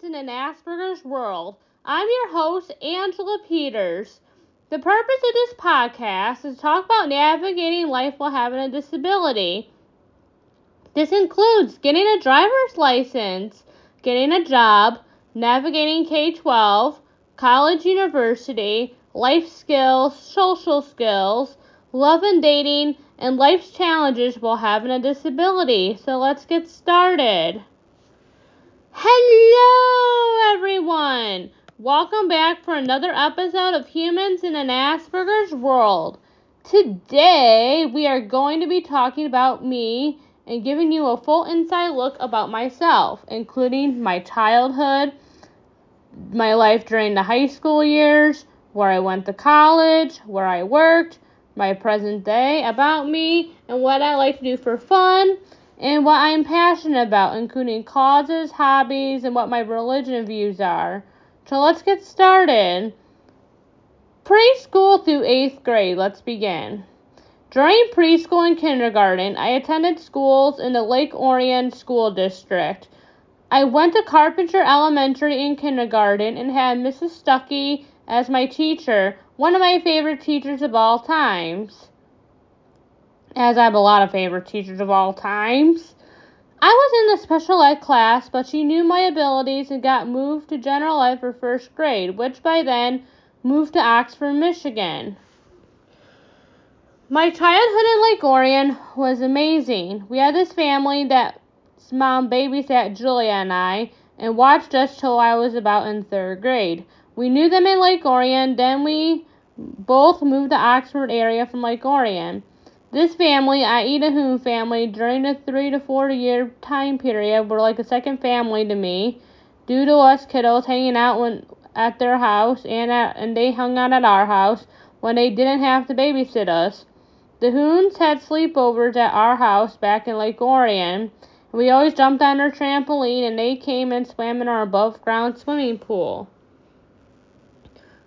Humans in an Asperger's World. I'm your host, Angela Peters. The purpose of this podcast is to talk about navigating life while having a disability. This includes getting a driver's license, getting a job, navigating K 12, college, university, life skills, social skills, love and dating, and life's challenges while having a disability. So let's get started. Hello, everyone! Welcome back for another episode of Humans in an Asperger's World. Today, we are going to be talking about me and giving you a full inside look about myself, including my childhood, my life during the high school years, where I went to college, where I worked, my present day, about me, and what I like to do for fun and what I am passionate about, including causes, hobbies, and what my religion views are. So let's get started. Preschool through eighth grade, let's begin. During preschool and kindergarten, I attended schools in the Lake Orion School District. I went to Carpenter Elementary in kindergarten and had Mrs. Stuckey as my teacher, one of my favorite teachers of all times as I have a lot of favorite teachers of all times. I was in the special ed class, but she knew my abilities and got moved to general ed for first grade, which by then moved to Oxford, Michigan. My childhood in Lake Orion was amazing. We had this family that mom babysat Julia and I and watched us till I was about in third grade. We knew them in Lake Orion, then we both moved to Oxford area from Lake Orion. This family, the Hoon family, during the three to four year time period were like a second family to me, due to us kiddos hanging out when, at their house and at, and they hung out at our house when they didn't have to babysit us. The Hoons had sleepovers at our house back in Lake Orion. We always jumped on their trampoline and they came and swam in our above ground swimming pool.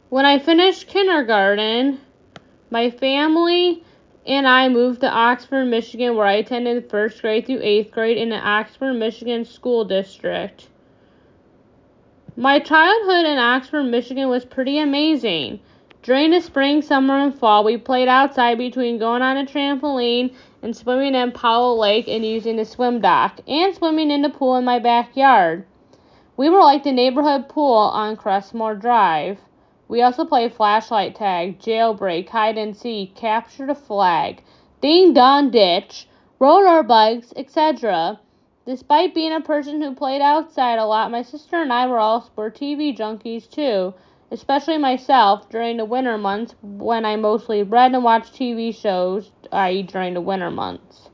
When I finished kindergarten, my family and I moved to Oxford, Michigan, where I attended first grade through eighth grade in the Oxford, Michigan school district. My childhood in Oxford, Michigan was pretty amazing. During the spring, summer, and fall, we played outside between going on a trampoline and swimming in Powell Lake and using the swim dock, and swimming in the pool in my backyard. We were like the neighborhood pool on Crestmore Drive. We also play flashlight tag, jailbreak, hide and seek, capture the flag, ding dong ditch, roller bikes, etc. Despite being a person who played outside a lot, my sister and I were all sport TV junkies too, especially myself during the winter months when I mostly read and watched TV shows, i.e., during the winter months.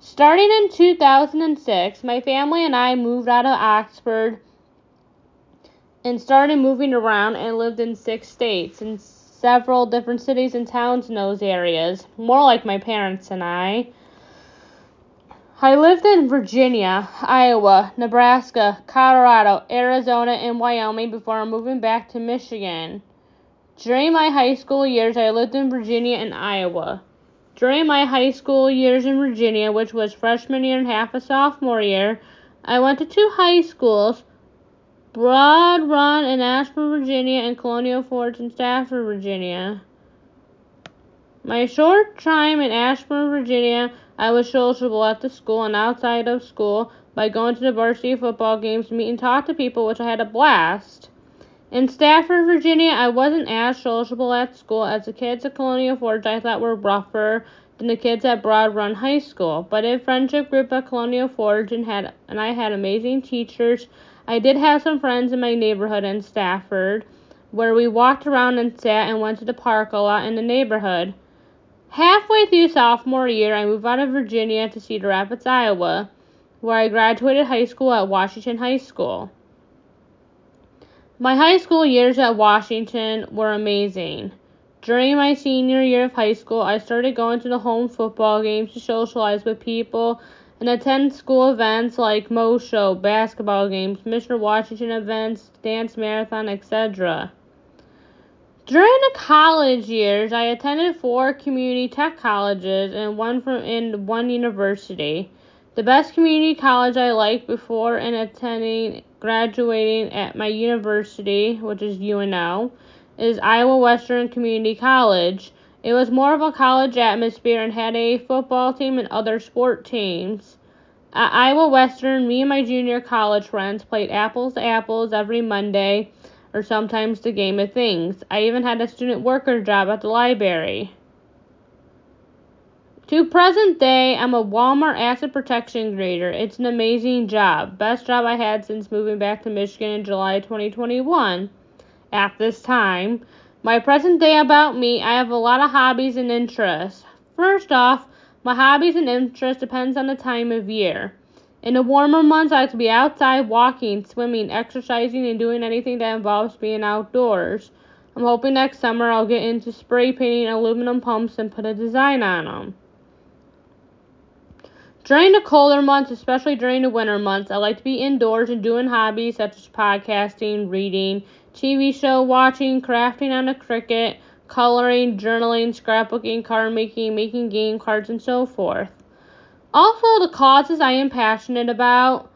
Starting in 2006, my family and I moved out of Oxford and started moving around and lived in six states and several different cities and towns in those areas, more like my parents and I. I lived in Virginia, Iowa, Nebraska, Colorado, Arizona, and Wyoming before moving back to Michigan. During my high school years, I lived in Virginia and Iowa. During my high school years in Virginia, which was freshman year and half a sophomore year, I went to two high schools Broad Run in Ashburn, Virginia, and Colonial Forge in Stafford, Virginia. My short time in Ashburn, Virginia, I was sociable at the school and outside of school by going to the varsity football games, meet and talk to people, which I had a blast. In Stafford, Virginia, I wasn't as sociable at school as the kids at Colonial Forge I thought were rougher than the kids at Broad Run High School. But in friendship group at Colonial Forge and had and I had amazing teachers I did have some friends in my neighborhood in Stafford where we walked around and sat and went to the park a lot in the neighborhood. Halfway through sophomore year, I moved out of Virginia to Cedar Rapids, Iowa, where I graduated high school at Washington High School. My high school years at Washington were amazing. During my senior year of high school, I started going to the home football games to socialize with people and attend school events like Mo Show, basketball games, Mr. Washington events, dance marathon, etc. During the college years, I attended four community tech colleges and one from in one university. The best community college I liked before and attending graduating at my university, which is UNO, is Iowa Western Community College. It was more of a college atmosphere and had a football team and other sport teams. At Iowa Western, me and my junior college friends played apples to apples every Monday, or sometimes the game of things. I even had a student worker job at the library. To present day, I'm a Walmart asset protection grader. It's an amazing job. Best job I had since moving back to Michigan in July 2021. At this time, my present day about me, I have a lot of hobbies and interests. First off, my hobbies and interests depends on the time of year. In the warmer months, I like to be outside walking, swimming, exercising, and doing anything that involves being outdoors. I'm hoping next summer I'll get into spray painting aluminum pumps and put a design on them. During the colder months, especially during the winter months, I like to be indoors and doing hobbies such as podcasting, reading, TV show watching, crafting on a Cricut, coloring, journaling, scrapbooking, card making, making game cards, and so forth. Also, the causes I am passionate about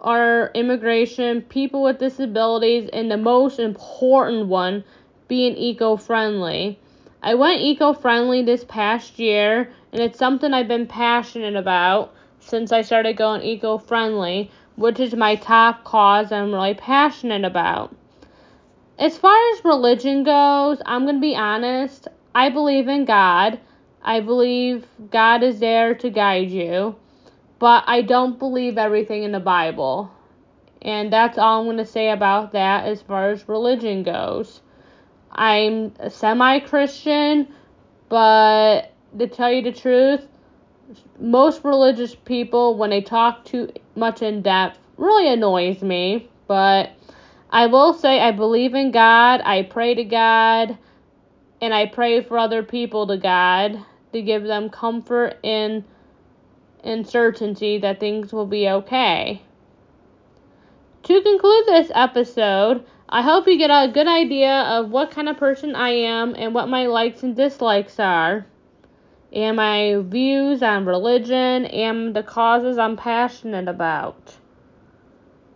are immigration, people with disabilities, and the most important one being eco friendly. I went eco friendly this past year, and it's something I've been passionate about since I started going eco friendly, which is my top cause I'm really passionate about. As far as religion goes, I'm going to be honest. I believe in God. I believe God is there to guide you. But I don't believe everything in the Bible. And that's all I'm going to say about that as far as religion goes. I'm a semi Christian, but to tell you the truth, most religious people, when they talk too much in depth, really annoys me. But I will say I believe in God, I pray to God, and I pray for other people to God to give them comfort and, and certainty that things will be okay. To conclude this episode, I hope you get a good idea of what kind of person I am and what my likes and dislikes are, and my views on religion and the causes I'm passionate about.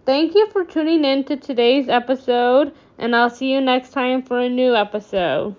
Thank you for tuning in to today's episode, and I'll see you next time for a new episode.